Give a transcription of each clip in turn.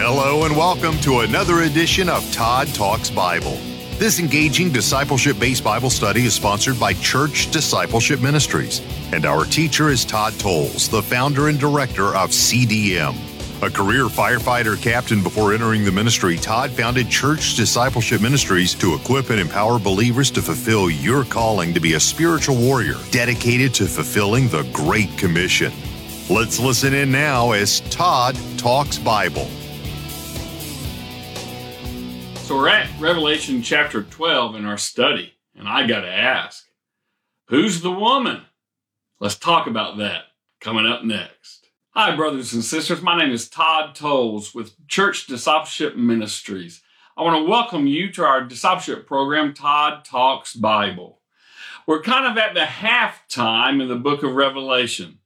Hello and welcome to another edition of Todd Talks Bible. This engaging discipleship based Bible study is sponsored by Church Discipleship Ministries, and our teacher is Todd Tolles, the founder and director of CDM. A career firefighter captain before entering the ministry, Todd founded Church Discipleship Ministries to equip and empower believers to fulfill your calling to be a spiritual warrior dedicated to fulfilling the Great Commission. Let's listen in now as Todd talks Bible. So we're at Revelation chapter 12 in our study, and I got to ask, who's the woman? Let's talk about that coming up next. Hi, brothers and sisters. My name is Todd Tolles with Church Discipleship Ministries. I want to welcome you to our discipleship program, Todd Talks Bible. We're kind of at the halftime in the book of Revelation.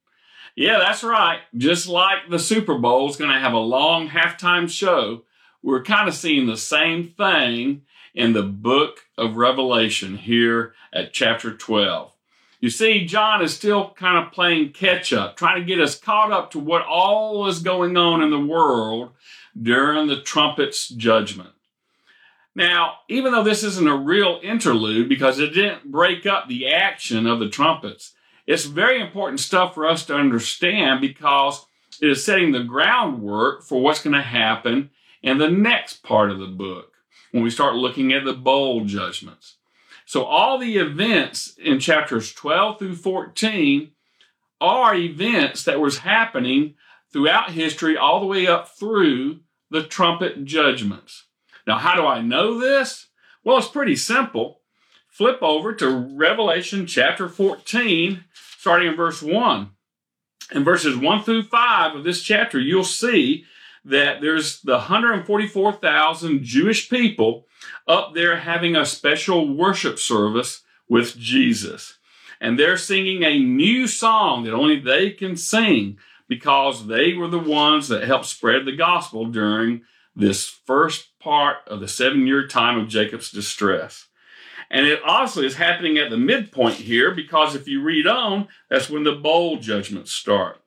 Yeah, that's right. Just like the Super Bowl is going to have a long halftime show, we're kind of seeing the same thing in the book of Revelation here at chapter 12. You see, John is still kind of playing catch up, trying to get us caught up to what all is going on in the world during the trumpet's judgment. Now, even though this isn't a real interlude because it didn't break up the action of the trumpets, it's very important stuff for us to understand because it is setting the groundwork for what's going to happen in the next part of the book when we start looking at the bowl judgments. So, all the events in chapters 12 through 14 are events that was happening throughout history, all the way up through the trumpet judgments. Now, how do I know this? Well, it's pretty simple. Flip over to Revelation chapter 14, starting in verse 1. In verses 1 through 5 of this chapter, you'll see that there's the 144,000 Jewish people up there having a special worship service with Jesus. And they're singing a new song that only they can sing because they were the ones that helped spread the gospel during this first part of the seven year time of Jacob's distress. And it also is happening at the midpoint here because if you read on, that's when the bowl judgments start.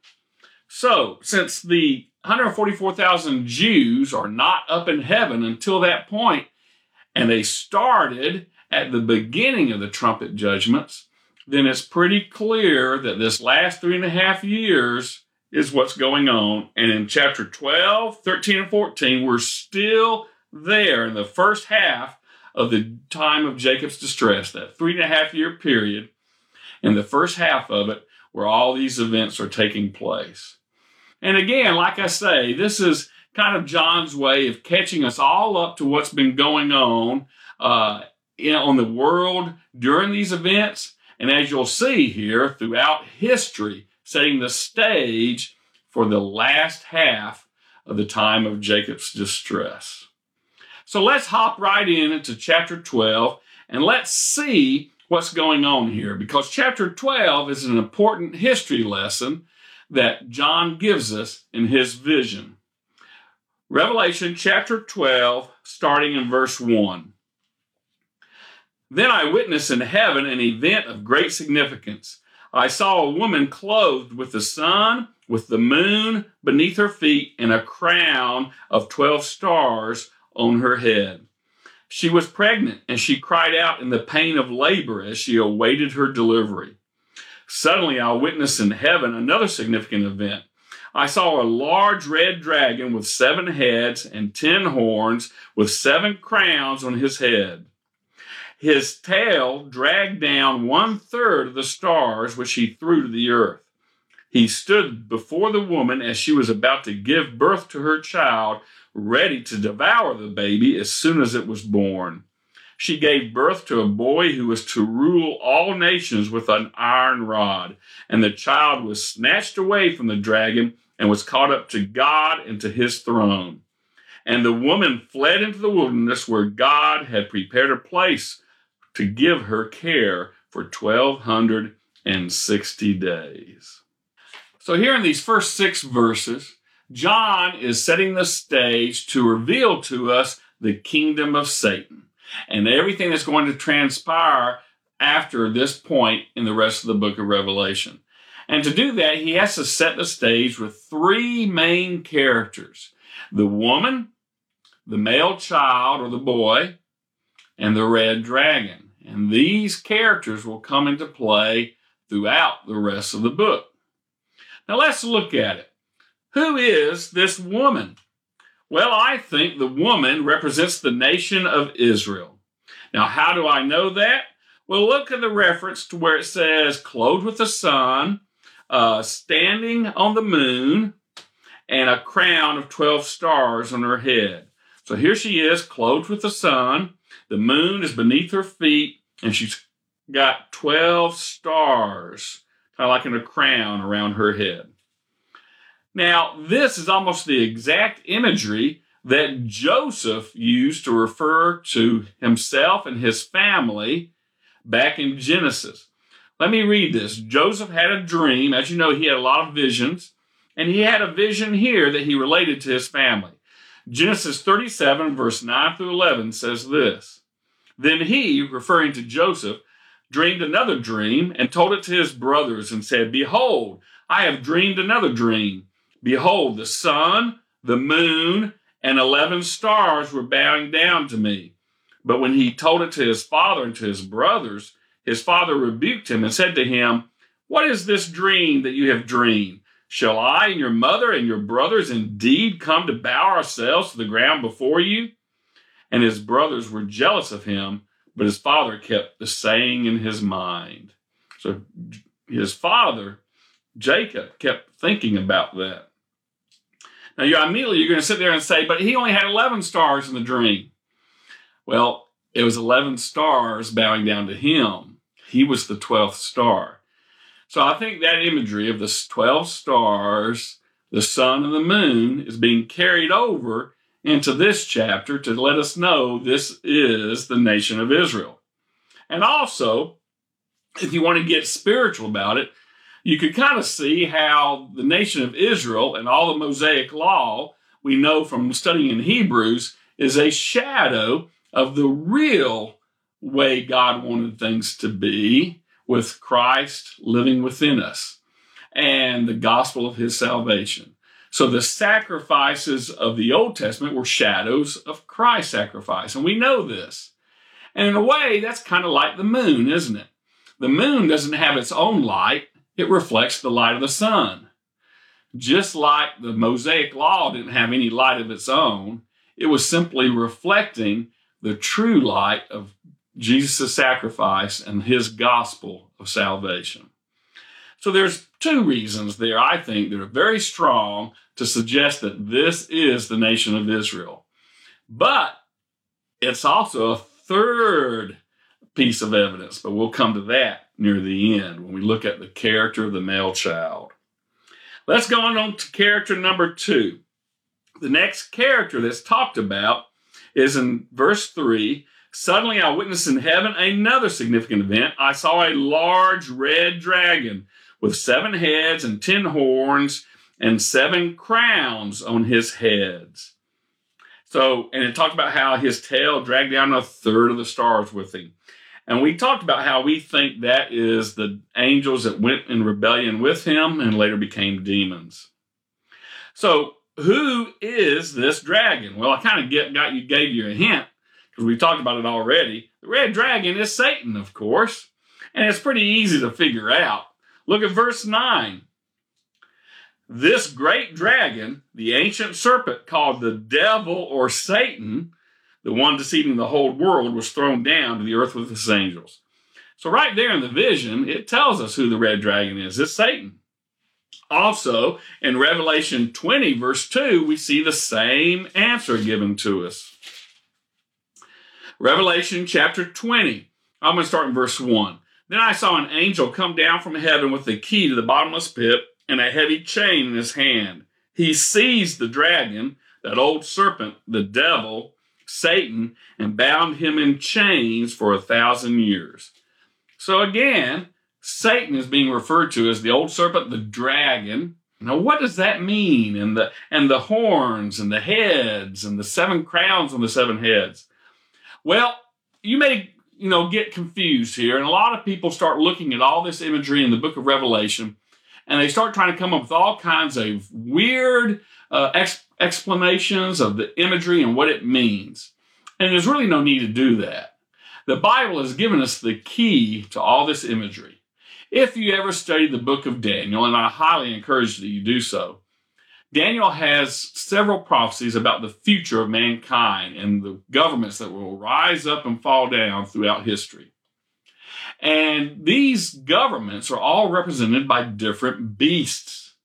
So, since the 144,000 Jews are not up in heaven until that point, and they started at the beginning of the trumpet judgments, then it's pretty clear that this last three and a half years is what's going on. And in chapter 12, 13, and 14, we're still there in the first half of the time of Jacob's distress, that three and a half year period, in the first half of it, where all these events are taking place. And again, like I say, this is kind of John's way of catching us all up to what's been going on uh, in, on the world during these events. And as you'll see here throughout history, setting the stage for the last half of the time of Jacob's distress. So let's hop right in into chapter 12 and let's see what's going on here because chapter 12 is an important history lesson that John gives us in his vision. Revelation chapter 12, starting in verse 1. Then I witnessed in heaven an event of great significance. I saw a woman clothed with the sun, with the moon beneath her feet, and a crown of 12 stars on her head. She was pregnant, and she cried out in the pain of labor as she awaited her delivery. Suddenly, I witnessed in heaven another significant event. I saw a large red dragon with seven heads and ten horns, with seven crowns on his head. His tail dragged down one third of the stars which he threw to the earth. He stood before the woman as she was about to give birth to her child, ready to devour the baby as soon as it was born she gave birth to a boy who was to rule all nations with an iron rod. And the child was snatched away from the dragon and was caught up to God and to his throne. And the woman fled into the wilderness where God had prepared a place to give her care for 1260 days. So, here in these first six verses, John is setting the stage to reveal to us the kingdom of Satan and everything that's going to transpire after this point in the rest of the book of Revelation. And to do that, he has to set the stage with three main characters. the woman, the male child or the boy, and the red dragon. And these characters will come into play throughout the rest of the book. Now let's look at it. Who is this woman? Well, I think the woman represents the nation of Israel. Now, how do I know that? Well, look at the reference to where it says, clothed with the sun, uh, standing on the moon, and a crown of 12 stars on her head. So here she is, clothed with the sun. The moon is beneath her feet, and she's got 12 stars, kind of like in a crown around her head. Now, this is almost the exact imagery that Joseph used to refer to himself and his family back in Genesis. Let me read this. Joseph had a dream. As you know, he had a lot of visions, and he had a vision here that he related to his family. Genesis 37, verse 9 through 11 says this Then he, referring to Joseph, dreamed another dream and told it to his brothers and said, Behold, I have dreamed another dream. Behold, the sun, the moon, and 11 stars were bowing down to me. But when he told it to his father and to his brothers, his father rebuked him and said to him, What is this dream that you have dreamed? Shall I and your mother and your brothers indeed come to bow ourselves to the ground before you? And his brothers were jealous of him, but his father kept the saying in his mind. So his father, Jacob, kept thinking about that. Now, you immediately you're going to sit there and say, but he only had 11 stars in the dream. Well, it was 11 stars bowing down to him. He was the 12th star. So I think that imagery of the 12 stars, the sun and the moon is being carried over into this chapter to let us know this is the nation of Israel. And also, if you want to get spiritual about it, you could kind of see how the nation of Israel and all the Mosaic law we know from studying in Hebrews is a shadow of the real way God wanted things to be with Christ living within us and the gospel of his salvation. So the sacrifices of the Old Testament were shadows of Christ's sacrifice, and we know this. And in a way, that's kind of like the moon, isn't it? The moon doesn't have its own light, it reflects the light of the sun. Just like the Mosaic law didn't have any light of its own, it was simply reflecting the true light of Jesus' sacrifice and his gospel of salvation. So there's two reasons there, I think, that are very strong to suggest that this is the nation of Israel. But it's also a third piece of evidence, but we'll come to that near the end when we look at the character of the male child. Let's go on to character number two. The next character that's talked about is in verse 3. Suddenly I witnessed in heaven another significant event. I saw a large red dragon with seven heads and ten horns and seven crowns on his heads. So, and it talked about how his tail dragged down a third of the stars with him. And we talked about how we think that is the angels that went in rebellion with him and later became demons. So, who is this dragon? Well, I kind of get got you gave you a hint because we talked about it already. The red dragon is Satan, of course, and it's pretty easy to figure out. Look at verse 9. This great dragon, the ancient serpent called the devil or Satan, the one deceiving the whole world, was thrown down to the earth with his angels. So, right there in the vision, it tells us who the red dragon is. It's Satan. Also, in Revelation 20, verse 2, we see the same answer given to us. Revelation chapter 20. I'm going to start in verse 1. Then I saw an angel come down from heaven with the key to the bottomless pit and a heavy chain in his hand. He seized the dragon, that old serpent, the devil, Satan, and bound him in chains for a thousand years. So again, Satan is being referred to as the old serpent, the dragon. Now, what does that mean? And the and the horns and the heads and the seven crowns on the seven heads. Well, you may you know get confused here, and a lot of people start looking at all this imagery in the book of Revelation and they start trying to come up with all kinds of weird uh, ex- explanations of the imagery and what it means. And there's really no need to do that. The Bible has given us the key to all this imagery. If you ever study the book of Daniel, and I highly encourage that you do so, Daniel has several prophecies about the future of mankind and the governments that will rise up and fall down throughout history. And these governments are all represented by different beasts.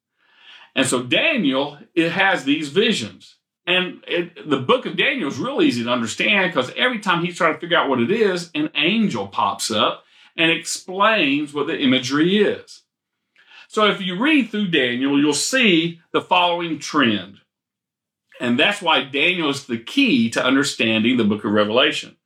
And so Daniel, it has these visions. And it, the book of Daniel is real easy to understand because every time he's trying to figure out what it is, an angel pops up and explains what the imagery is. So if you read through Daniel, you'll see the following trend. And that's why Daniel is the key to understanding the book of Revelation.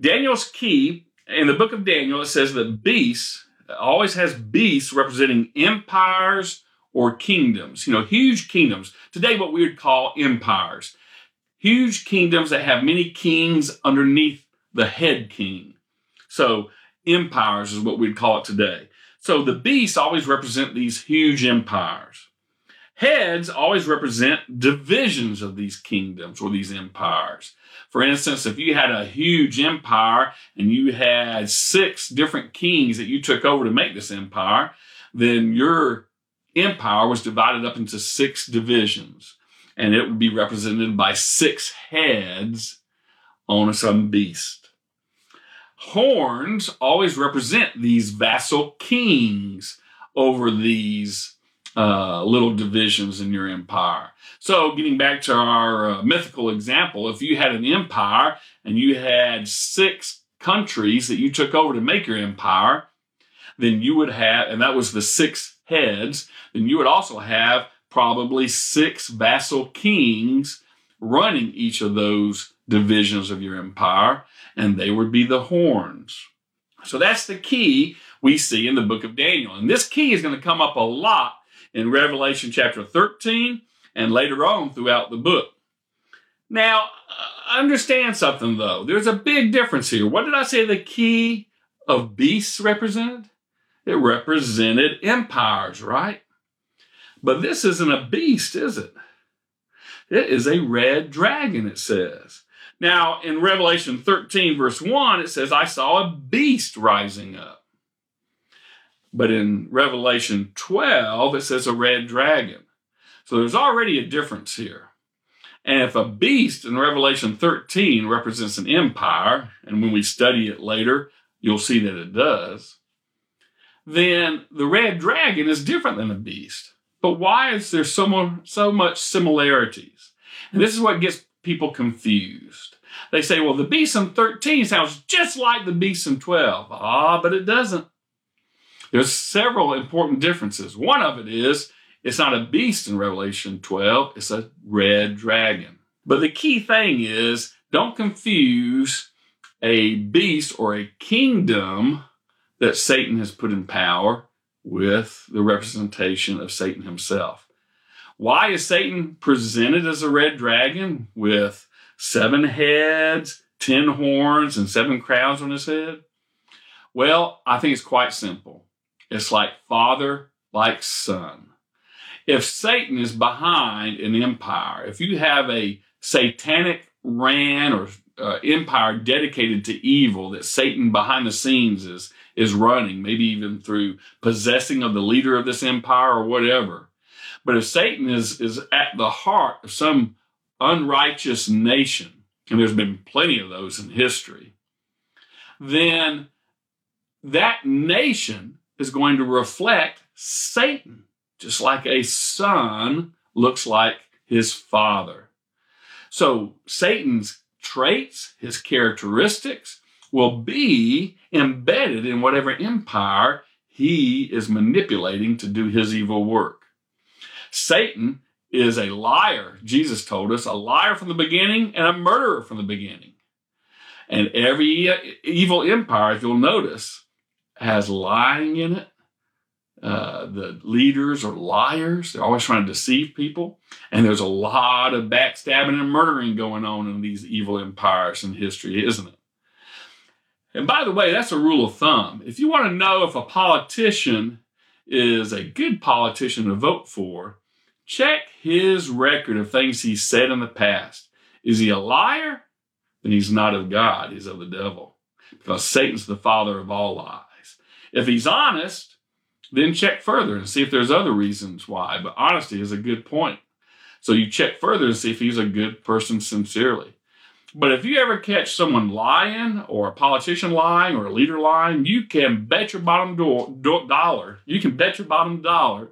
Daniel's key in the book of Daniel, it says that beasts always has beasts representing empires or kingdoms, you know, huge kingdoms. Today, what we would call empires. Huge kingdoms that have many kings underneath the head king. So, empires is what we'd call it today. So, the beasts always represent these huge empires. Heads always represent divisions of these kingdoms or these empires. For instance, if you had a huge empire and you had six different kings that you took over to make this empire, then your empire was divided up into six divisions and it would be represented by six heads on some beast. Horns always represent these vassal kings over these uh, little divisions in your empire. So, getting back to our uh, mythical example, if you had an empire and you had six countries that you took over to make your empire, then you would have, and that was the six heads, then you would also have probably six vassal kings running each of those divisions of your empire, and they would be the horns. So that's the key we see in the book of Daniel. And this key is going to come up a lot in Revelation chapter 13 and later on throughout the book. Now, uh, understand something though. There's a big difference here. What did I say the key of beasts represented? It represented empires, right? But this isn't a beast, is it? It is a red dragon, it says. Now, in Revelation 13, verse 1, it says, I saw a beast rising up. But in Revelation 12, it says a red dragon. So there's already a difference here. And if a beast in Revelation 13 represents an empire, and when we study it later, you'll see that it does, then the red dragon is different than a beast. But why is there so, more, so much similarities? And this is what gets people confused. They say, well, the beast in 13 sounds just like the beast in 12. Ah, but it doesn't. There's several important differences. One of it is it's not a beast in Revelation 12, it's a red dragon. But the key thing is don't confuse a beast or a kingdom that Satan has put in power with the representation of Satan himself. Why is Satan presented as a red dragon with seven heads, ten horns, and seven crowns on his head? Well, I think it's quite simple. It's like father, like son. If Satan is behind an empire, if you have a satanic ran or uh, empire dedicated to evil that Satan behind the scenes is is running, maybe even through possessing of the leader of this empire or whatever. But if Satan is is at the heart of some unrighteous nation, and there's been plenty of those in history, then that nation is going to reflect Satan, just like a son looks like his father. So Satan's traits, his characteristics, will be embedded in whatever empire he is manipulating to do his evil work. Satan is a liar, Jesus told us, a liar from the beginning and a murderer from the beginning. And every evil empire, if you'll notice, has lying in it. Uh, the leaders are liars. They're always trying to deceive people. And there's a lot of backstabbing and murdering going on in these evil empires in history, isn't it? And by the way, that's a rule of thumb. If you want to know if a politician is a good politician to vote for, check his record of things he said in the past. Is he a liar? Then he's not of God, he's of the devil, because Satan's the father of all lies. If he's honest, then check further and see if there's other reasons why. But honesty is a good point. So you check further to see if he's a good person sincerely. But if you ever catch someone lying or a politician lying or a leader lying, you can bet your bottom do- do- dollar, you can bet your bottom dollar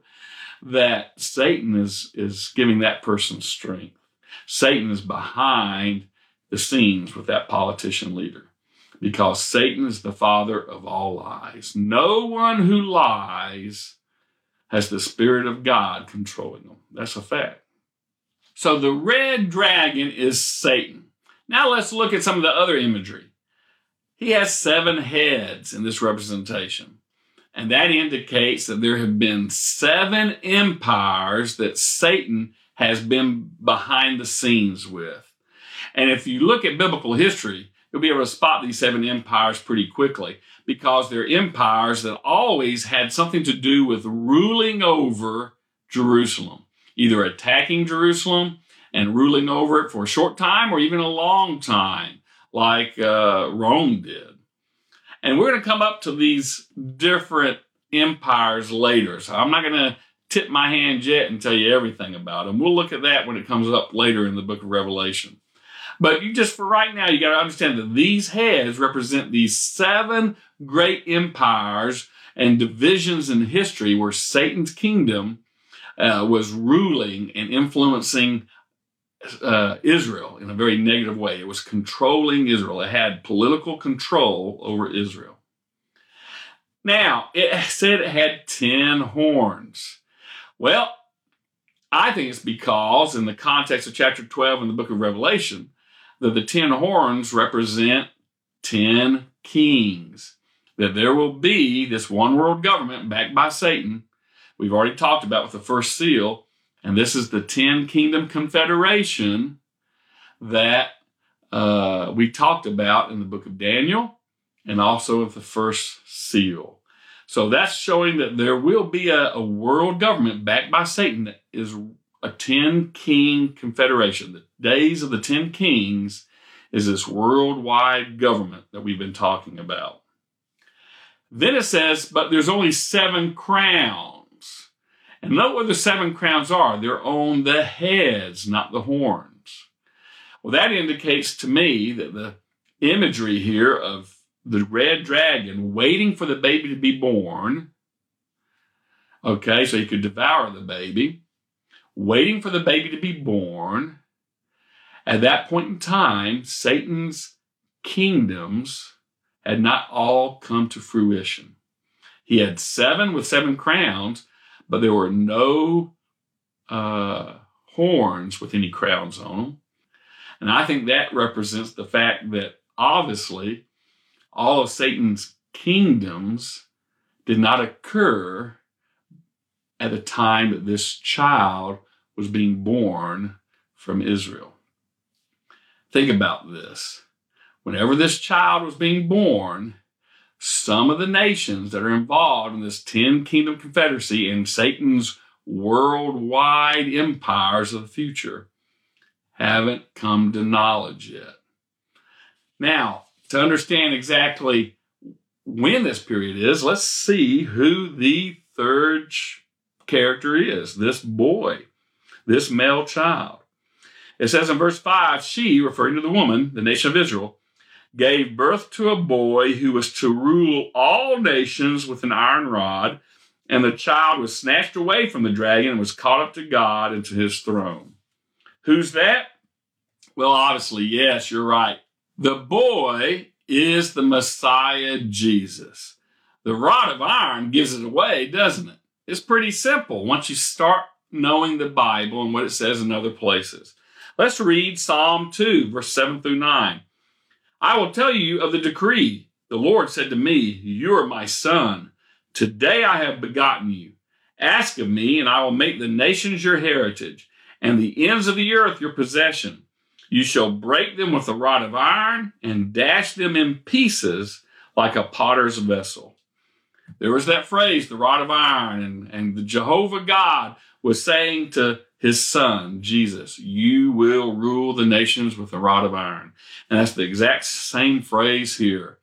that Satan is, is giving that person strength. Satan is behind the scenes with that politician leader because Satan is the father of all lies. No one who lies has the Spirit of God controlling them. That's a fact. So the red dragon is Satan. Now let's look at some of the other imagery. He has seven heads in this representation. And that indicates that there have been seven empires that Satan has been behind the scenes with. And if you look at biblical history, you'll be able to spot these seven empires pretty quickly because they're empires that always had something to do with ruling over Jerusalem, either attacking Jerusalem and ruling over it for a short time or even a long time, like uh, Rome did. And we're going to come up to these different empires later. So I'm not going to tip my hand yet and tell you everything about them. We'll look at that when it comes up later in the book of Revelation. But you just for right now, you got to understand that these heads represent these seven great empires and divisions in history where Satan's kingdom uh, was ruling and influencing uh, Israel in a very negative way. It was controlling Israel. It had political control over Israel. Now, it said it had 10 horns. Well, I think it's because, in the context of chapter 12 in the book of Revelation, that the 10 horns represent 10 kings. That there will be this one world government backed by Satan. We've already talked about with the first seal and this is the 10 Kingdom Confederation that uh, we talked about in the book of Daniel and also of the first seal. So that's showing that there will be a, a world government backed by Satan that is a 10 king confederation. The days of the 10 kings is this worldwide government that we've been talking about. Then it says, but there's only seven crowns. And note what the seven crowns are. They're on the heads, not the horns. Well, that indicates to me that the imagery here of the red dragon waiting for the baby to be born, okay, so he could devour the baby, waiting for the baby to be born. At that point in time, Satan's kingdoms had not all come to fruition. He had seven with seven crowns, but there were no uh, horns with any crowns on them. And I think that represents the fact that obviously all of Satan's kingdoms did not occur at the time that this child was being born from Israel. Think about this. Whenever this child was being born, some of the nations that are involved in this 10 kingdom confederacy and Satan's worldwide empires of the future haven't come to knowledge yet. Now, to understand exactly when this period is, let's see who the third character is this boy, this male child. It says in verse 5 she, referring to the woman, the nation of Israel, gave birth to a boy who was to rule all nations with an iron rod, and the child was snatched away from the dragon and was caught up to God and to his throne. Who's that? Well, obviously, yes, you're right. The boy is the Messiah Jesus. The rod of iron gives it away, doesn't it? It's pretty simple once you start knowing the Bible and what it says in other places. Let's read Psalm 2, verse 7 through 9. I will tell you of the decree. The Lord said to me, You are my son. Today I have begotten you. Ask of me, and I will make the nations your heritage, and the ends of the earth your possession. You shall break them with a rod of iron, and dash them in pieces like a potter's vessel. There was that phrase, the rod of iron, and, and the Jehovah God was saying to his son, Jesus, you will rule the nations with a rod of iron. And that's the exact same phrase here.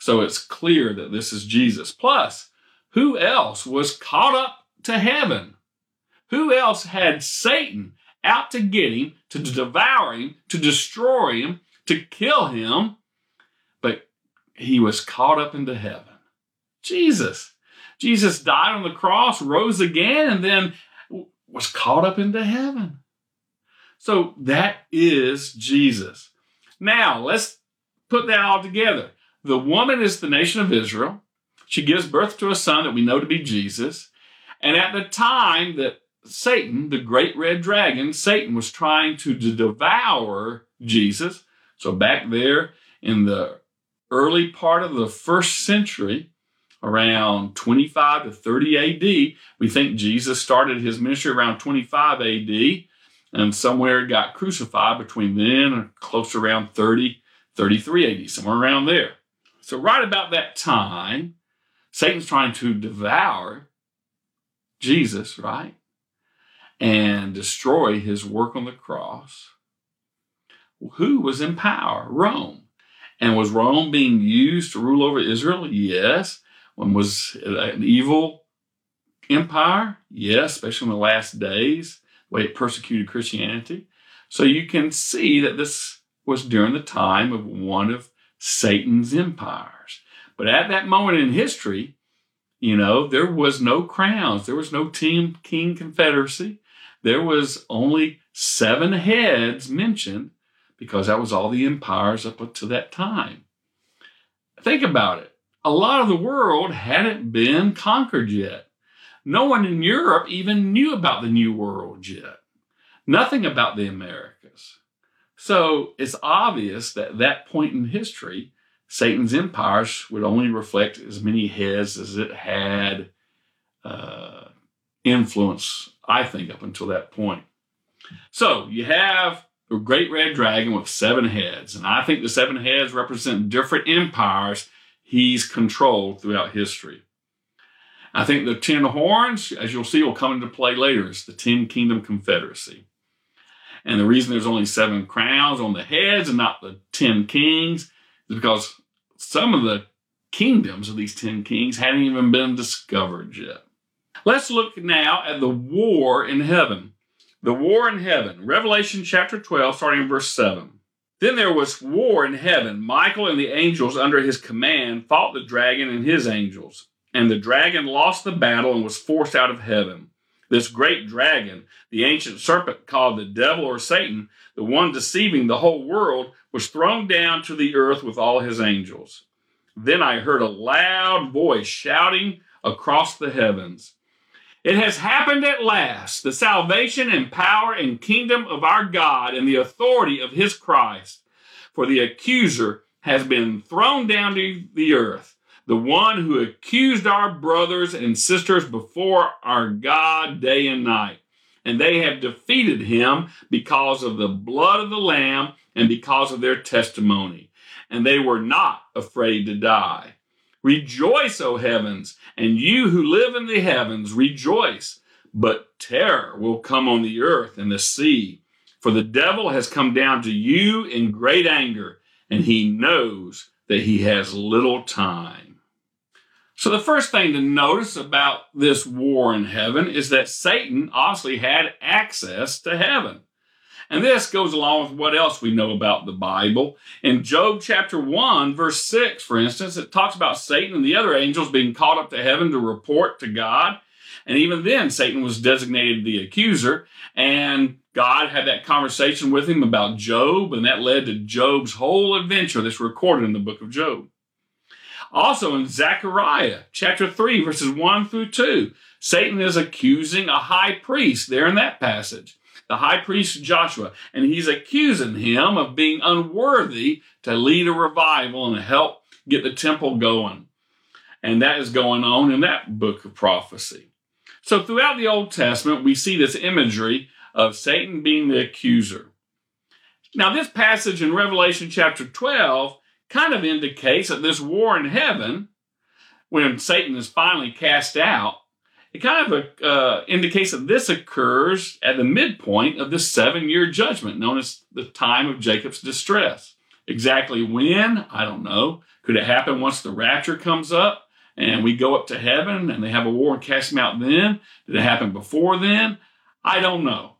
So it's clear that this is Jesus. Plus, who else was caught up to heaven? Who else had Satan out to get him, to devour him, to destroy him, to kill him? But he was caught up into heaven. Jesus. Jesus died on the cross, rose again, and then was caught up into heaven. So that is Jesus. Now, let's put that all together. The woman is the nation of Israel. She gives birth to a son that we know to be Jesus. And at the time that Satan, the great red dragon, Satan was trying to devour Jesus. So back there in the early part of the first century, around 25 to 30 AD. We think Jesus started his ministry around 25 AD and somewhere got crucified between then and close around 30, 33 AD, somewhere around there. So, right about that time, Satan's trying to devour Jesus, right? And destroy his work on the cross. Who was in power? Rome. And was Rome being used to rule over Israel? Yes. One was an evil empire, yes, especially in the last days, the way it persecuted Christianity. So you can see that this was during the time of one of Satan's empires. But at that moment in history, you know, there was no crowns, there was no ten king confederacy. There was only seven heads mentioned because that was all the empires up to that time. Think about it a lot of the world hadn't been conquered yet. No one in Europe even knew about the New World yet. Nothing about the Americas. So it's obvious that at that point in history, Satan's empires would only reflect as many heads as it had uh, influence, I think, up until that point. So you have a great red dragon with seven heads, and I think the seven heads represent different empires he's controlled throughout history. I think the ten horns, as you'll see, will come into play later. It's the ten kingdom confederacy. And the reason there's only seven crowns on the heads and not the ten kings is because some of the kingdoms of these ten kings hadn't even been discovered yet. Let's look now at the war in heaven. The war in heaven, Revelation chapter 12, starting in verse 7. Then there was war in heaven. Michael and the angels under his command fought the dragon and his angels. And the dragon lost the battle and was forced out of heaven. This great dragon, the ancient serpent called the devil or Satan, the one deceiving the whole world, was thrown down to the earth with all his angels. Then I heard a loud voice shouting across the heavens it has happened at last. The salvation and power and kingdom of our God and the authority of his Christ. For the accuser has been thrown down to the earth, the one who accused our brothers and sisters before our God day and night. And they have defeated him because of the blood of the Lamb and because of their testimony. And they were not afraid to die. Rejoice, O heavens, and you who live in the heavens, rejoice. But terror will come on the earth and the sea, for the devil has come down to you in great anger, and he knows that he has little time. So, the first thing to notice about this war in heaven is that Satan obviously had access to heaven. And this goes along with what else we know about the Bible. In Job chapter 1, verse 6, for instance, it talks about Satan and the other angels being caught up to heaven to report to God. And even then, Satan was designated the accuser, and God had that conversation with him about Job, and that led to Job's whole adventure that's recorded in the book of Job. Also in Zechariah chapter 3, verses 1 through 2, Satan is accusing a high priest there in that passage the high priest Joshua, and he's accusing him of being unworthy to lead a revival and help get the temple going. And that is going on in that book of prophecy. So throughout the Old Testament, we see this imagery of Satan being the accuser. Now, this passage in Revelation chapter 12 kind of indicates that this war in heaven when Satan is finally cast out, it kind of uh, indicates that this occurs at the midpoint of the seven year judgment known as the time of Jacob's distress. Exactly when, I don't know. Could it happen once the rapture comes up and we go up to heaven and they have a war and cast him out then? Did it happen before then? I don't know.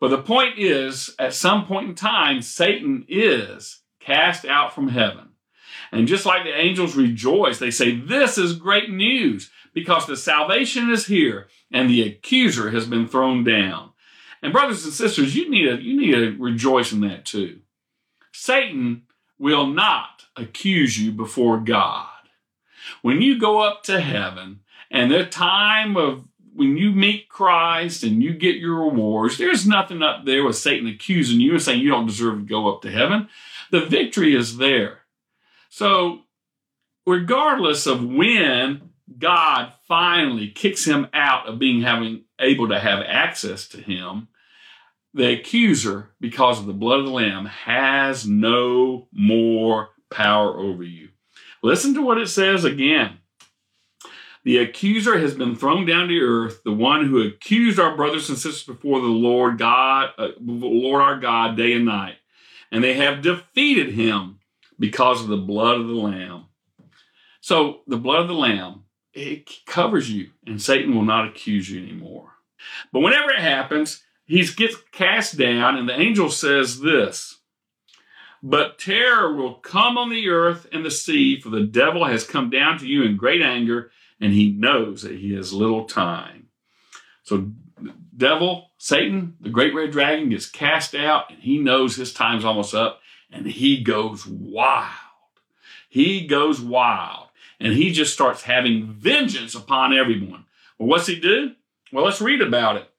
But the point is, at some point in time, Satan is cast out from heaven. And just like the angels rejoice, they say, This is great news because the salvation is here and the accuser has been thrown down. And brothers and sisters, you need to, you need to rejoice in that too. Satan will not accuse you before God. When you go up to heaven and the time of when you meet Christ and you get your rewards, there's nothing up there with Satan accusing you and saying you don't deserve to go up to heaven. The victory is there. So, regardless of when God finally kicks him out of being having able to have access to him, the accuser, because of the blood of the Lamb, has no more power over you. Listen to what it says again. The accuser has been thrown down to earth, the one who accused our brothers and sisters before the Lord God, uh, Lord our God, day and night. And they have defeated him because of the blood of the Lamb. So the blood of the Lamb, it covers you, and Satan will not accuse you anymore. But whenever it happens, he gets cast down, and the angel says this But terror will come on the earth and the sea, for the devil has come down to you in great anger, and he knows that he has little time. So, devil, Satan, the great red dragon, gets cast out, and he knows his time's almost up, and he goes wild. He goes wild, and he just starts having vengeance upon everyone. Well, what's he do? Well, let's read about it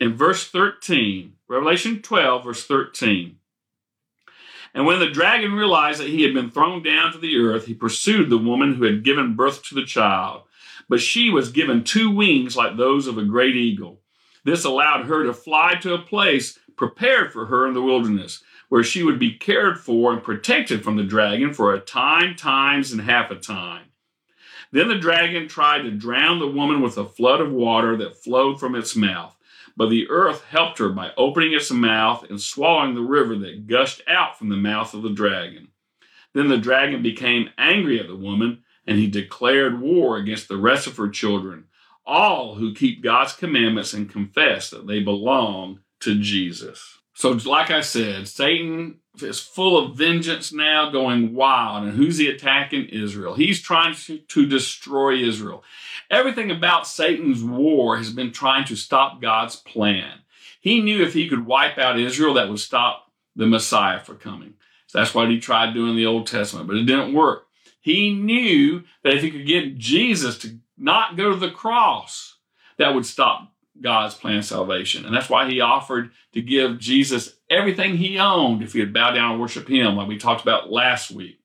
in verse 13, Revelation 12, verse 13. And when the dragon realized that he had been thrown down to the earth, he pursued the woman who had given birth to the child. But she was given two wings like those of a great eagle. This allowed her to fly to a place prepared for her in the wilderness, where she would be cared for and protected from the dragon for a time, times, and half a time. Then the dragon tried to drown the woman with a flood of water that flowed from its mouth. But the earth helped her by opening its mouth and swallowing the river that gushed out from the mouth of the dragon. Then the dragon became angry at the woman, and he declared war against the rest of her children, all who keep God's commandments and confess that they belong to Jesus. So, like I said, Satan is full of vengeance now, going wild. And who's he attacking? Israel. He's trying to, to destroy Israel. Everything about Satan's war has been trying to stop God's plan. He knew if he could wipe out Israel, that would stop the Messiah from coming. So that's what he tried doing in the Old Testament, but it didn't work. He knew that if he could get Jesus to not go to the cross, that would stop God's plan of salvation. And that's why he offered to give Jesus everything he owned if he would bow down and worship him, like we talked about last week.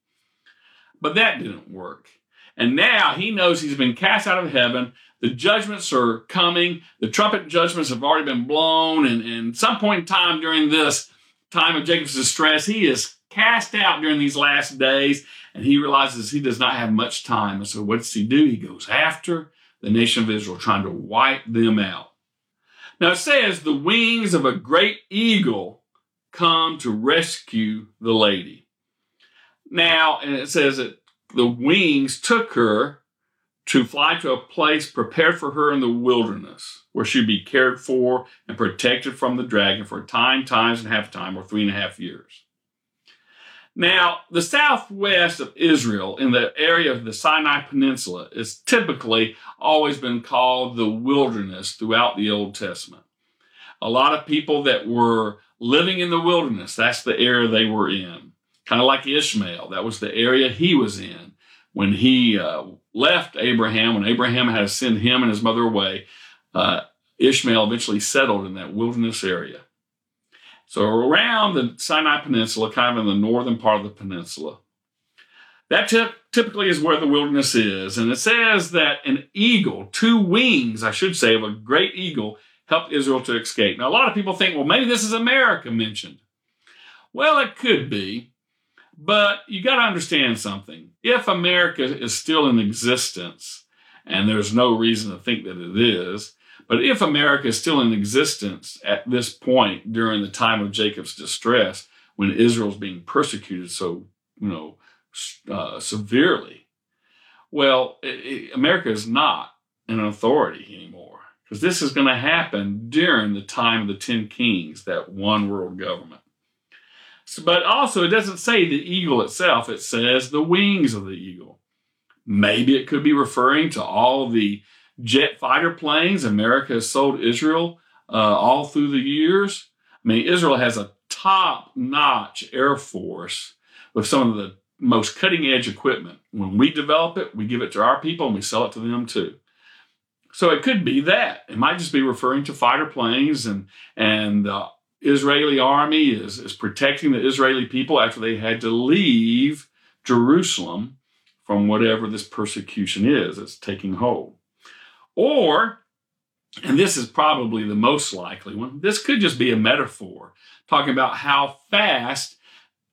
But that didn't work. And now he knows he's been cast out of heaven. The judgments are coming. The trumpet judgments have already been blown. And, and some point in time during this time of Jacob's distress, he is cast out during these last days. And he realizes he does not have much time. And so what does he do? He goes after the nation of Israel, trying to wipe them out. Now it says the wings of a great eagle come to rescue the lady. Now, and it says that the wings took her to fly to a place prepared for her in the wilderness, where she'd be cared for and protected from the dragon for a time, times, and half time, or three and a half years. Now, the southwest of Israel, in the area of the Sinai Peninsula, is typically always been called the wilderness throughout the Old Testament. A lot of people that were living in the wilderness, that's the area they were in kind of like Ishmael. That was the area he was in when he uh, left Abraham, when Abraham had to send him and his mother away. Uh, Ishmael eventually settled in that wilderness area. So around the Sinai Peninsula, kind of in the northern part of the peninsula. That t- typically is where the wilderness is. And it says that an eagle, two wings, I should say, of a great eagle, helped Israel to escape. Now, a lot of people think, well, maybe this is America mentioned. Well, it could be. But you got to understand something. If America is still in existence, and there's no reason to think that it is, but if America is still in existence at this point during the time of Jacob's distress, when Israel's being persecuted so, you know, uh, severely, well, it, it, America is not an authority anymore because this is going to happen during the time of the Ten Kings, that one world government. So, but also, it doesn't say the eagle itself, it says the wings of the eagle. Maybe it could be referring to all the jet fighter planes America has sold Israel uh, all through the years. I mean, Israel has a top notch Air Force with some of the most cutting edge equipment. When we develop it, we give it to our people and we sell it to them too. So it could be that. It might just be referring to fighter planes and, and the Israeli army is, is protecting the Israeli people after they had to leave Jerusalem from whatever this persecution is that's taking hold. Or, and this is probably the most likely one, this could just be a metaphor talking about how fast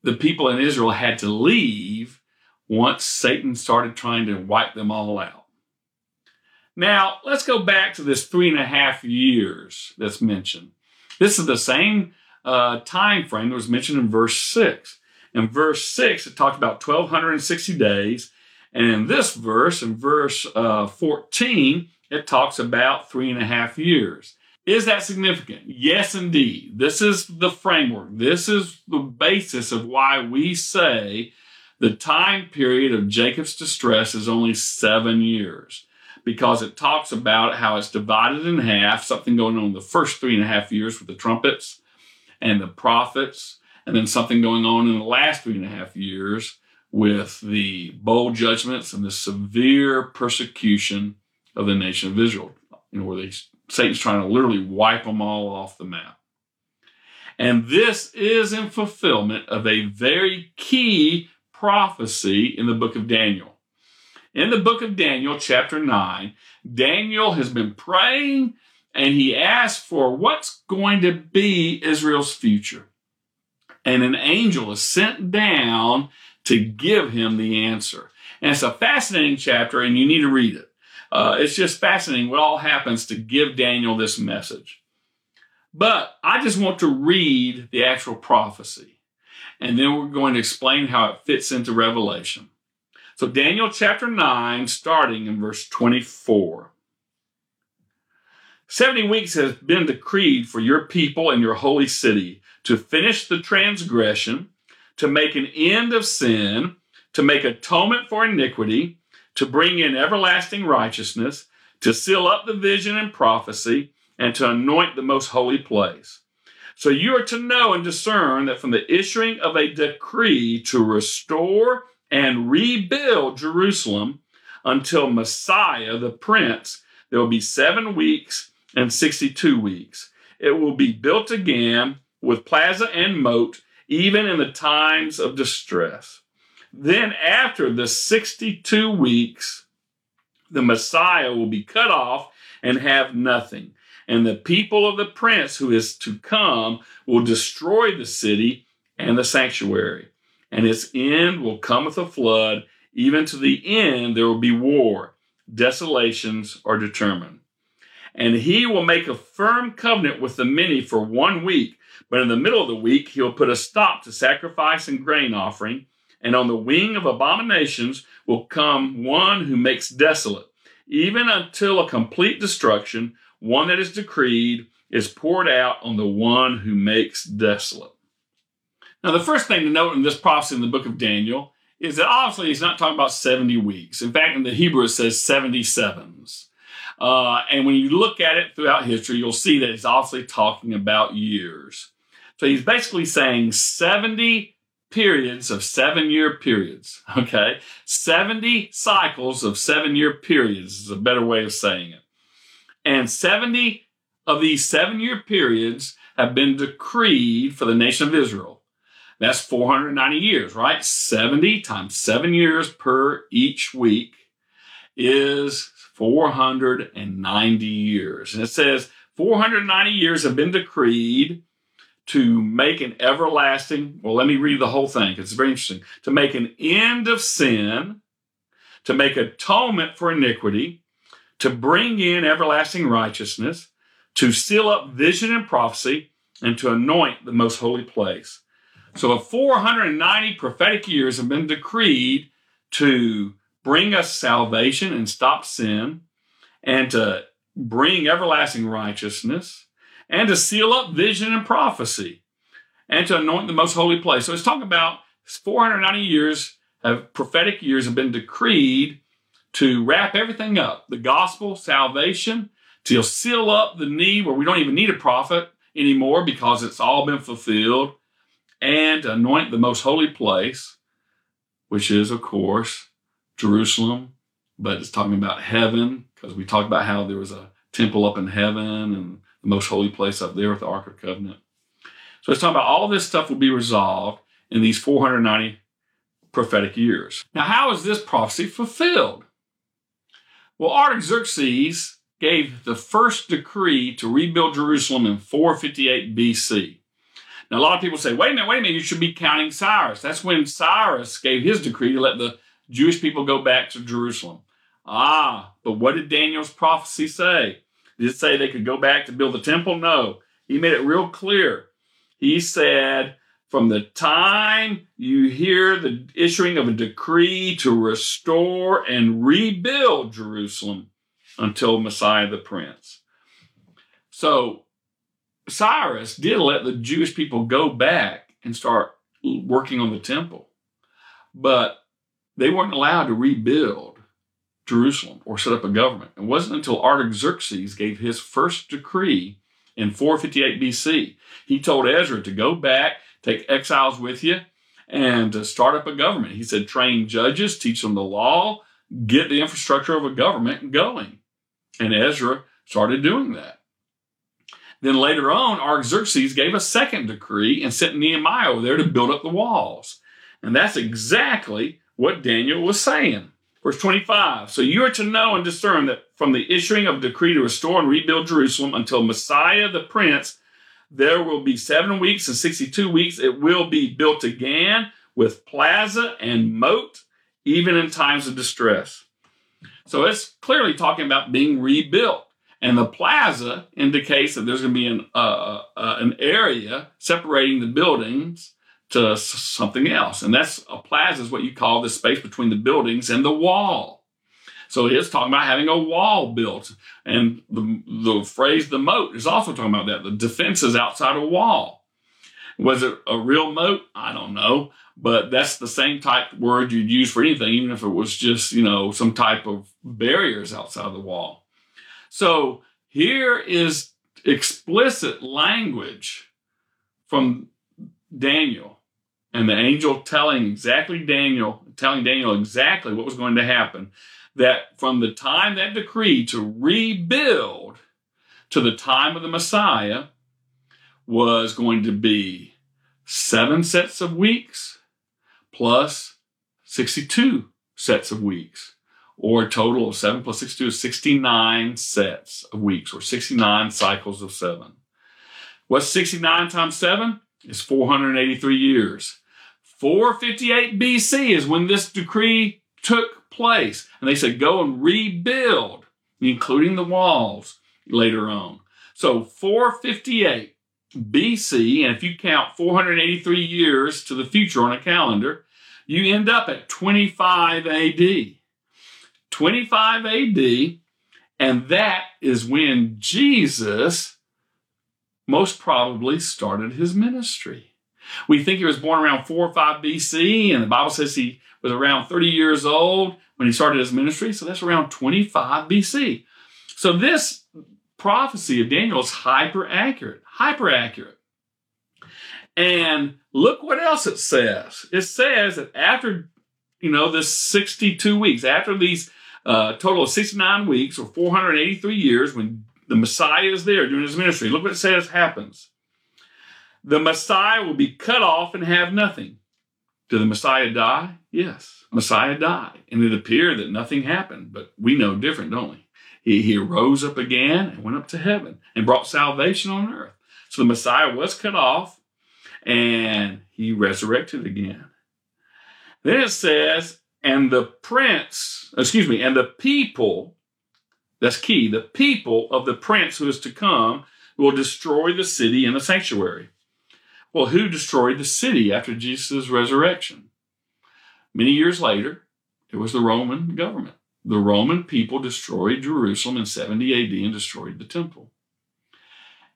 the people in Israel had to leave once Satan started trying to wipe them all out. Now, let's go back to this three and a half years that's mentioned. This is the same uh, time frame that was mentioned in verse 6. In verse 6, it talked about 1,260 days. And in this verse, in verse uh, 14, it talks about three and a half years. Is that significant? Yes, indeed. This is the framework. This is the basis of why we say the time period of Jacob's distress is only seven years because it talks about how it's divided in half, something going on in the first three and a half years with the trumpets and the prophets, and then something going on in the last three and a half years with the bowl judgments and the severe persecution of the nation of Israel, you know, where they, Satan's trying to literally wipe them all off the map. And this is in fulfillment of a very key prophecy in the book of Daniel. In the book of Daniel, chapter 9, Daniel has been praying and he asked for what's going to be Israel's future. And an angel is sent down to give him the answer. And it's a fascinating chapter, and you need to read it. Uh, it's just fascinating what all happens to give Daniel this message. But I just want to read the actual prophecy, and then we're going to explain how it fits into Revelation. So, Daniel chapter 9, starting in verse 24. 70 weeks has been decreed for your people and your holy city to finish the transgression, to make an end of sin, to make atonement for iniquity, to bring in everlasting righteousness, to seal up the vision and prophecy, and to anoint the most holy place. So you are to know and discern that from the issuing of a decree to restore and rebuild Jerusalem until Messiah, the Prince, there will be seven weeks and 62 weeks. It will be built again with plaza and moat, even in the times of distress. Then, after the 62 weeks, the Messiah will be cut off and have nothing. And the people of the prince who is to come will destroy the city and the sanctuary. And its end will come with a flood. Even to the end, there will be war. Desolations are determined. And he will make a firm covenant with the many for one week. But in the middle of the week, he'll put a stop to sacrifice and grain offering and on the wing of abominations will come one who makes desolate, even until a complete destruction, one that is decreed, is poured out on the one who makes desolate. Now, the first thing to note in this prophecy in the book of Daniel is that obviously he's not talking about 70 weeks. In fact, in the Hebrew, it says 77s. Uh, and when you look at it throughout history, you'll see that he's obviously talking about years. So he's basically saying 70 periods of seven year periods. Okay. 70 cycles of seven year periods is a better way of saying it. And 70 of these seven year periods have been decreed for the nation of Israel. That's 490 years, right? 70 times seven years per each week is 490 years. And it says 490 years have been decreed to make an everlasting, well, let me read the whole thing because it's very interesting. To make an end of sin, to make atonement for iniquity, to bring in everlasting righteousness, to seal up vision and prophecy, and to anoint the most holy place. So, 490 prophetic years have been decreed to bring us salvation and stop sin, and to bring everlasting righteousness, and to seal up vision and prophecy, and to anoint the most holy place. So, it's talking about 490 years of prophetic years have been decreed to wrap everything up the gospel, salvation, to seal up the need where we don't even need a prophet anymore because it's all been fulfilled, and to anoint the most holy place, which is, of course, Jerusalem, but it's talking about heaven because we talked about how there was a temple up in heaven and the most holy place up there with the Ark of Covenant. So it's talking about all this stuff will be resolved in these 490 prophetic years. Now, how is this prophecy fulfilled? Well, Artaxerxes gave the first decree to rebuild Jerusalem in 458 BC. Now, a lot of people say, wait a minute, wait a minute, you should be counting Cyrus. That's when Cyrus gave his decree to let the Jewish people go back to Jerusalem. Ah, but what did Daniel's prophecy say? Did it say they could go back to build the temple? No. He made it real clear. He said, from the time you hear the issuing of a decree to restore and rebuild Jerusalem until Messiah the Prince. So Cyrus did let the Jewish people go back and start working on the temple, but they weren't allowed to rebuild Jerusalem or set up a government. It wasn't until Artaxerxes gave his first decree in 458 BC. He told Ezra to go back take exiles with you and to start up a government. He said, train judges, teach them the law, get the infrastructure of a government going. And Ezra started doing that. Then later on, Artaxerxes gave a second decree and sent Nehemiah over there to build up the walls. And that's exactly what Daniel was saying. Verse 25. So you are to know and discern that from the issuing of a decree to restore and rebuild Jerusalem until Messiah the Prince there will be seven weeks and 62 weeks. It will be built again with plaza and moat, even in times of distress. So it's clearly talking about being rebuilt. And the plaza indicates that there's going to be an, uh, uh, an area separating the buildings to something else. And that's a plaza is what you call the space between the buildings and the wall. So it is talking about having a wall built. And the, the phrase the moat is also talking about that. The defense is outside a wall. Was it a real moat? I don't know. But that's the same type word you'd use for anything, even if it was just, you know, some type of barriers outside the wall. So here is explicit language from Daniel and the angel telling exactly Daniel, telling Daniel exactly what was going to happen that from the time that decree to rebuild to the time of the Messiah was going to be seven sets of weeks plus 62 sets of weeks, or a total of seven plus 62 is 69 sets of weeks, or 69 cycles of seven. What's 69 times seven? Is 483 years. 458 BC is when this decree took place. And they said, go and rebuild, including the walls later on. So 458 BC, and if you count 483 years to the future on a calendar, you end up at 25 AD. 25 AD, and that is when Jesus most probably started his ministry. We think he was born around 4 or 5 BC, and the Bible says he was around 30 years old when he started his ministry. So that's around 25 BC. So this prophecy of Daniel is hyper accurate, hyper accurate. And look what else it says. It says that after, you know, this 62 weeks, after these uh, total of 69 weeks or 483 years, when the Messiah is there doing his ministry, look what it says happens. The Messiah will be cut off and have nothing. Did the Messiah die? Yes. Messiah died. And it appeared that nothing happened, but we know different, don't we? He, he rose up again and went up to heaven and brought salvation on earth. So the Messiah was cut off and he resurrected again. Then it says, and the prince, excuse me, and the people, that's key, the people of the prince who is to come will destroy the city and the sanctuary. Well, who destroyed the city after Jesus' resurrection? Many years later, it was the Roman government. The Roman people destroyed Jerusalem in 70 AD and destroyed the temple.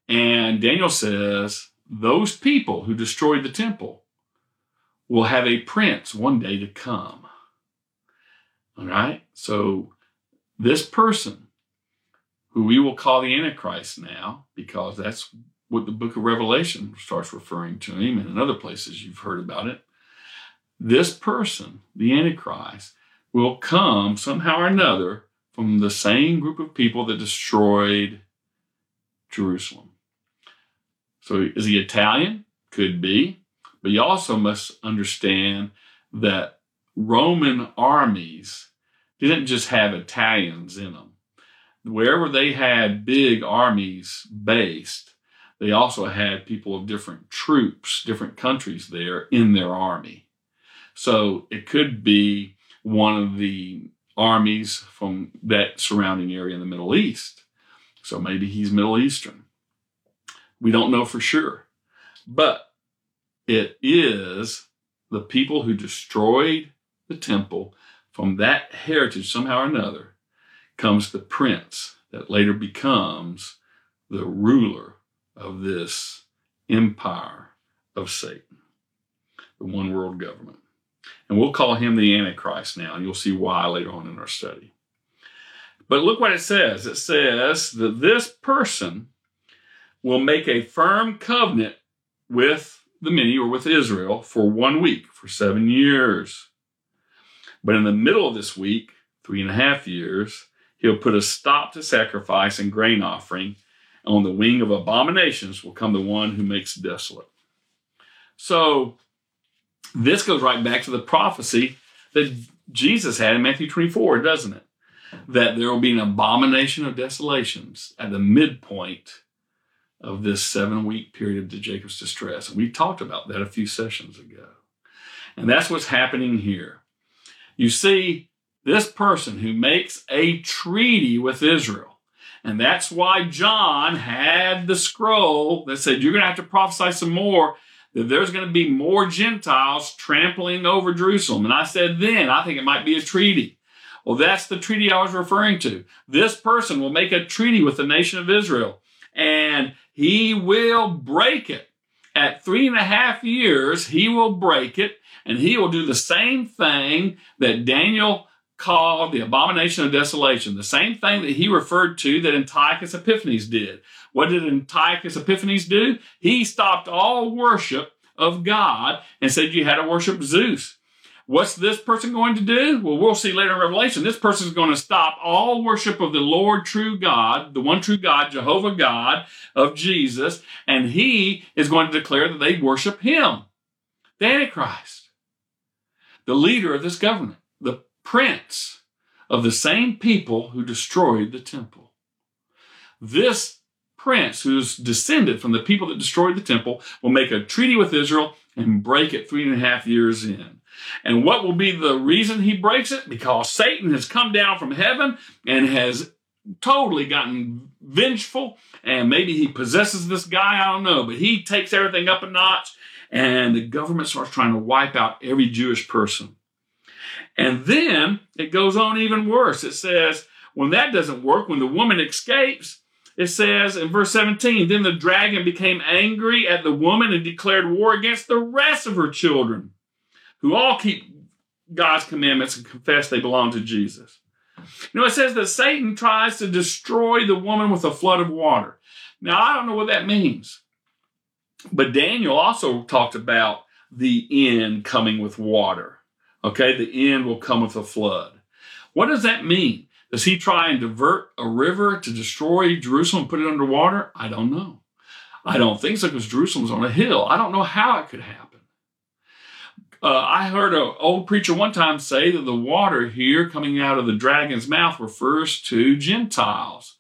And Daniel says those people who destroyed the temple will have a prince one day to come. All right? So this person, who we will call the Antichrist now, because that's what the book of Revelation starts referring to him, and in other places you've heard about it. This person, the Antichrist, will come somehow or another from the same group of people that destroyed Jerusalem. So is he Italian? Could be. But you also must understand that Roman armies didn't just have Italians in them. Wherever they had big armies based, they also had people of different troops, different countries there in their army. So it could be one of the armies from that surrounding area in the Middle East. So maybe he's Middle Eastern. We don't know for sure. But it is the people who destroyed the temple from that heritage, somehow or another, comes the prince that later becomes the ruler of this empire of Satan, the one world government. And we'll call him the Antichrist now, and you'll see why later on in our study. But look what it says it says that this person will make a firm covenant with the many or with Israel for one week, for seven years. But in the middle of this week, three and a half years, he'll put a stop to sacrifice and grain offering. On the wing of abominations will come the one who makes desolate. So this goes right back to the prophecy that Jesus had in Matthew 24, doesn't it? That there will be an abomination of desolations at the midpoint of this seven week period of Jacob's distress. And we talked about that a few sessions ago. And that's what's happening here. You see, this person who makes a treaty with Israel, and that's why John had the scroll that said, You're going to have to prophesy some more, that there's going to be more Gentiles trampling over Jerusalem. And I said, Then I think it might be a treaty. Well, that's the treaty I was referring to. This person will make a treaty with the nation of Israel, and he will break it. At three and a half years, he will break it, and he will do the same thing that Daniel called the abomination of desolation, the same thing that he referred to that Antiochus Epiphanes did. What did Antiochus Epiphanes do? He stopped all worship of God and said you had to worship Zeus. What's this person going to do? Well, we'll see later in Revelation. This person is going to stop all worship of the Lord true God, the one true God, Jehovah God of Jesus, and he is going to declare that they worship him, the Antichrist, the leader of this government, prince of the same people who destroyed the temple. This prince, who's descended from the people that destroyed the temple, will make a treaty with Israel and break it three and a half years in. And what will be the reason he breaks it? Because Satan has come down from heaven and has totally gotten vengeful. And maybe he possesses this guy, I don't know, but he takes everything up a notch. And the government starts trying to wipe out every Jewish person. And then it goes on even worse. It says, when that doesn't work, when the woman escapes, it says in verse 17, then the dragon became angry at the woman and declared war against the rest of her children who all keep God's commandments and confess they belong to Jesus. You know, it says that Satan tries to destroy the woman with a flood of water. Now, I don't know what that means. But Daniel also talked about the end coming with water. Okay, the end will come with a flood. What does that mean? Does he try and divert a river to destroy Jerusalem put it underwater? I don't know. I don't think so because Jerusalem's on a hill. I don't know how it could happen. Uh, I heard an old preacher one time say that the water here coming out of the dragon's mouth refers to Gentiles.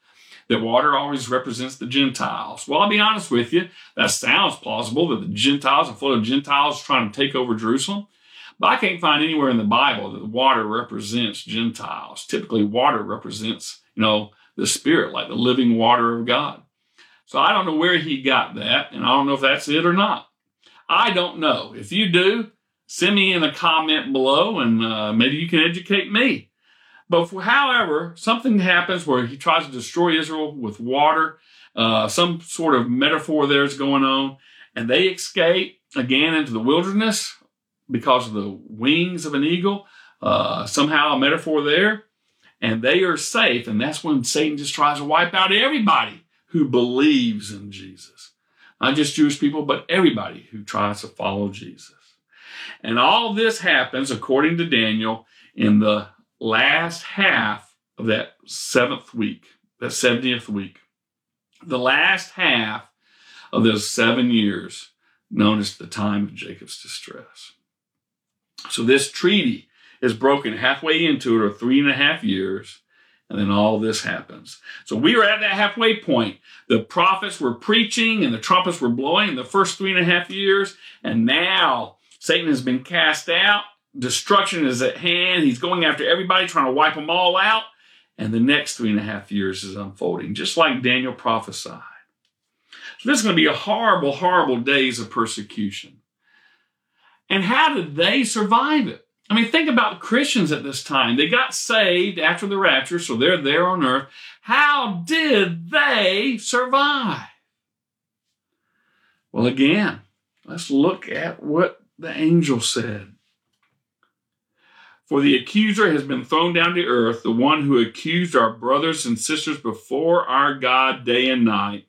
that water always represents the Gentiles. Well, I'll be honest with you, that sounds plausible that the Gentiles, a flood of Gentiles trying to take over Jerusalem. But I can't find anywhere in the Bible that water represents Gentiles. Typically, water represents, you know, the Spirit, like the living water of God. So I don't know where he got that, and I don't know if that's it or not. I don't know. If you do, send me in a comment below, and uh, maybe you can educate me. But for, however, something happens where he tries to destroy Israel with water. Uh, some sort of metaphor there is going on, and they escape again into the wilderness because of the wings of an eagle. Uh, somehow a metaphor there, and they are safe. And that's when Satan just tries to wipe out everybody who believes in Jesus. Not just Jewish people, but everybody who tries to follow Jesus. And all this happens, according to Daniel, in the last half of that seventh week, that 70th week. The last half of those seven years, known as the time of Jacob's distress. So this treaty is broken halfway into it, or three and a half years, and then all this happens. So we were at that halfway point. The prophets were preaching and the trumpets were blowing in the first three and a half years, and now Satan has been cast out. Destruction is at hand. He's going after everybody, trying to wipe them all out. And the next three and a half years is unfolding, just like Daniel prophesied. So this is going to be a horrible, horrible days of persecution. And how did they survive it? I mean, think about Christians at this time. They got saved after the rapture, so they're there on earth. How did they survive? Well, again, let's look at what the angel said. For the accuser has been thrown down to earth, the one who accused our brothers and sisters before our God day and night.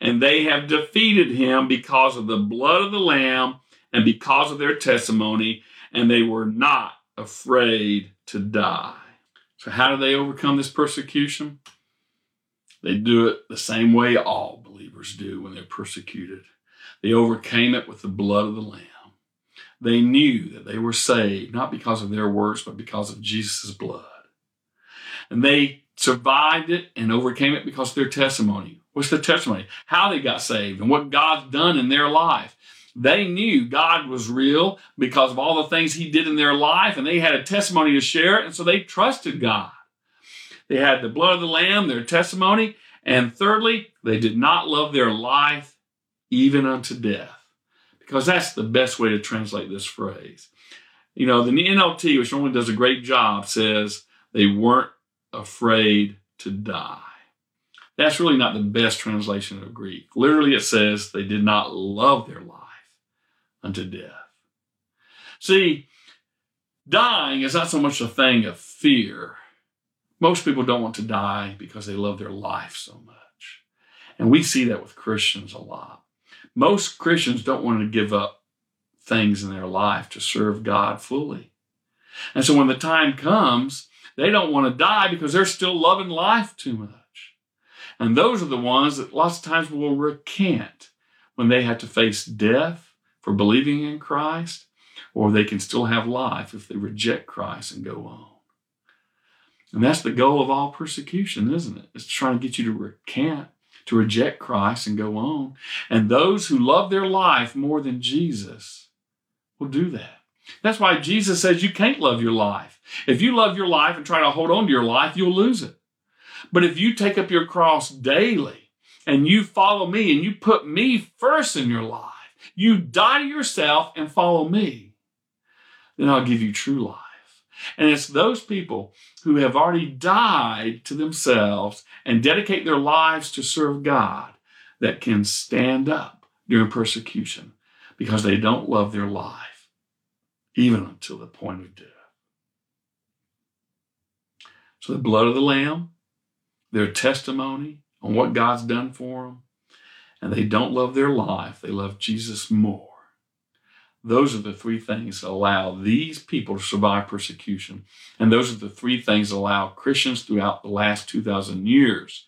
And they have defeated him because of the blood of the Lamb and because of their testimony, and they were not afraid to die. So, how do they overcome this persecution? They do it the same way all believers do when they're persecuted. They overcame it with the blood of the Lamb. They knew that they were saved, not because of their works, but because of Jesus' blood. And they survived it and overcame it because of their testimony. What's their testimony? How they got saved and what God's done in their life. They knew God was real because of all the things He did in their life, and they had a testimony to share and so they trusted God. They had the blood of the Lamb, their testimony, and thirdly, they did not love their life even unto death because that's the best way to translate this phrase. You know, the NLT, which normally does a great job, says they weren't afraid to die. That's really not the best translation of Greek. Literally, it says they did not love their life unto death. See, dying is not so much a thing of fear. Most people don't want to die because they love their life so much. And we see that with Christians a lot most Christians don't want to give up things in their life to serve God fully. And so when the time comes, they don't want to die because they're still loving life too much. And those are the ones that lots of times will recant when they have to face death for believing in Christ, or they can still have life if they reject Christ and go on. And that's the goal of all persecution, isn't it? It's trying to get you to recant to reject Christ and go on. And those who love their life more than Jesus will do that. That's why Jesus says you can't love your life. If you love your life and try to hold on to your life, you'll lose it. But if you take up your cross daily and you follow me and you put me first in your life, you die to yourself and follow me, then I'll give you true life. And it's those people who have already died to themselves and dedicate their lives to serve God that can stand up during persecution because they don't love their life, even until the point of death. So the blood of the Lamb, their testimony on what God's done for them, and they don't love their life, they love Jesus more those are the three things that allow these people to survive persecution. And those are the three things that allow Christians throughout the last 2,000 years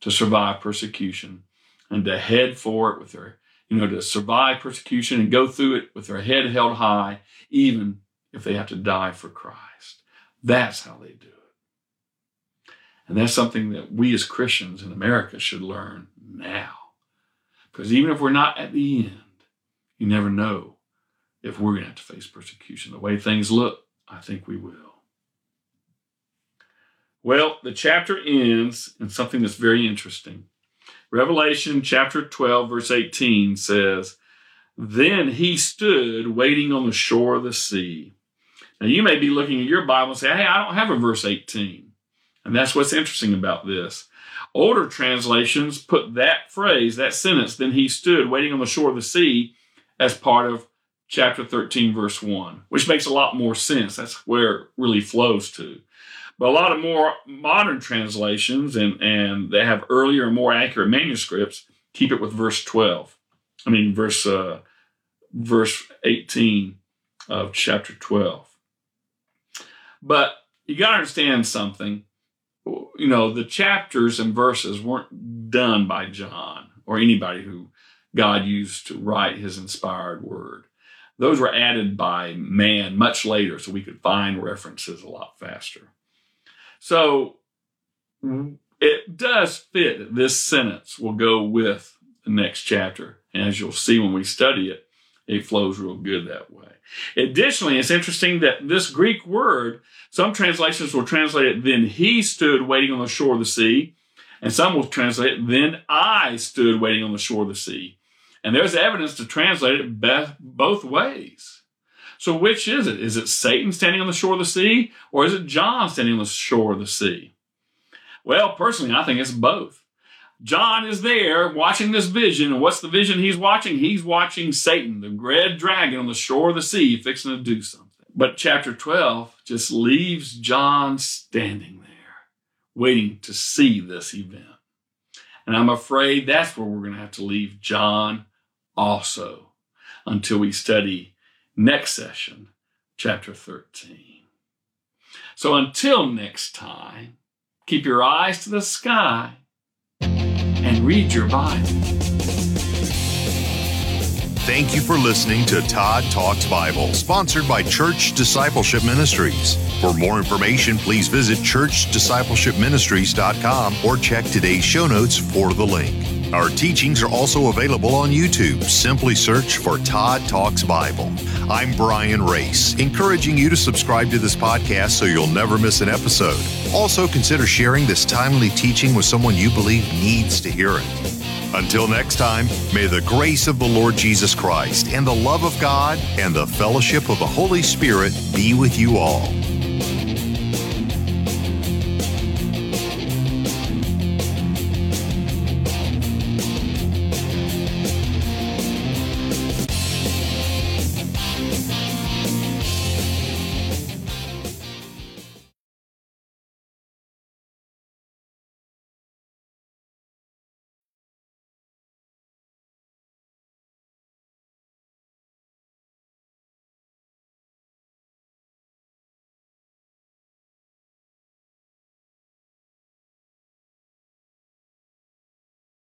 to survive persecution and to head for it with their, you know, to survive persecution and go through it with their head held high, even if they have to die for Christ. That's how they do it. And that's something that we as Christians in America should learn now. Because even if we're not at the end, you never know if we're going to have to face persecution. The way things look, I think we will. Well, the chapter ends in something that's very interesting. Revelation chapter 12, verse 18 says, Then he stood waiting on the shore of the sea. Now, you may be looking at your Bible and say, Hey, I don't have a verse 18. And that's what's interesting about this. Older translations put that phrase, that sentence, then he stood waiting on the shore of the sea, as part of chapter 13, verse 1, which makes a lot more sense. That's where it really flows to. But a lot of more modern translations and, and they have earlier and more accurate manuscripts keep it with verse 12. I mean, verse, uh, verse 18 of chapter 12. But you got to understand something. You know, the chapters and verses weren't done by John or anybody who God used to write his inspired word. Those were added by man much later so we could find references a lot faster. So it does fit that this sentence will go with the next chapter. And as you'll see when we study it, it flows real good that way. Additionally, it's interesting that this Greek word, some translations will translate it, then he stood waiting on the shore of the sea. And some will translate it, then I stood waiting on the shore of the sea. And there's evidence to translate it both ways. So which is it? Is it Satan standing on the shore of the sea or is it John standing on the shore of the sea? Well, personally, I think it's both. John is there watching this vision. And what's the vision he's watching? He's watching Satan, the red dragon on the shore of the sea, fixing to do something. But chapter 12 just leaves John standing there, waiting to see this event. And I'm afraid that's where we're going to have to leave John also until we study next session, chapter 13. So until next time, keep your eyes to the sky and read your Bible. Thank you for listening to Todd Talks Bible, sponsored by Church Discipleship Ministries. For more information, please visit churchdiscipleshipministries.com or check today's show notes for the link. Our teachings are also available on YouTube. Simply search for Todd Talks Bible. I'm Brian Race, encouraging you to subscribe to this podcast so you'll never miss an episode. Also, consider sharing this timely teaching with someone you believe needs to hear it. Until next time, may the grace of the Lord Jesus Christ and the love of God and the fellowship of the Holy Spirit be with you all.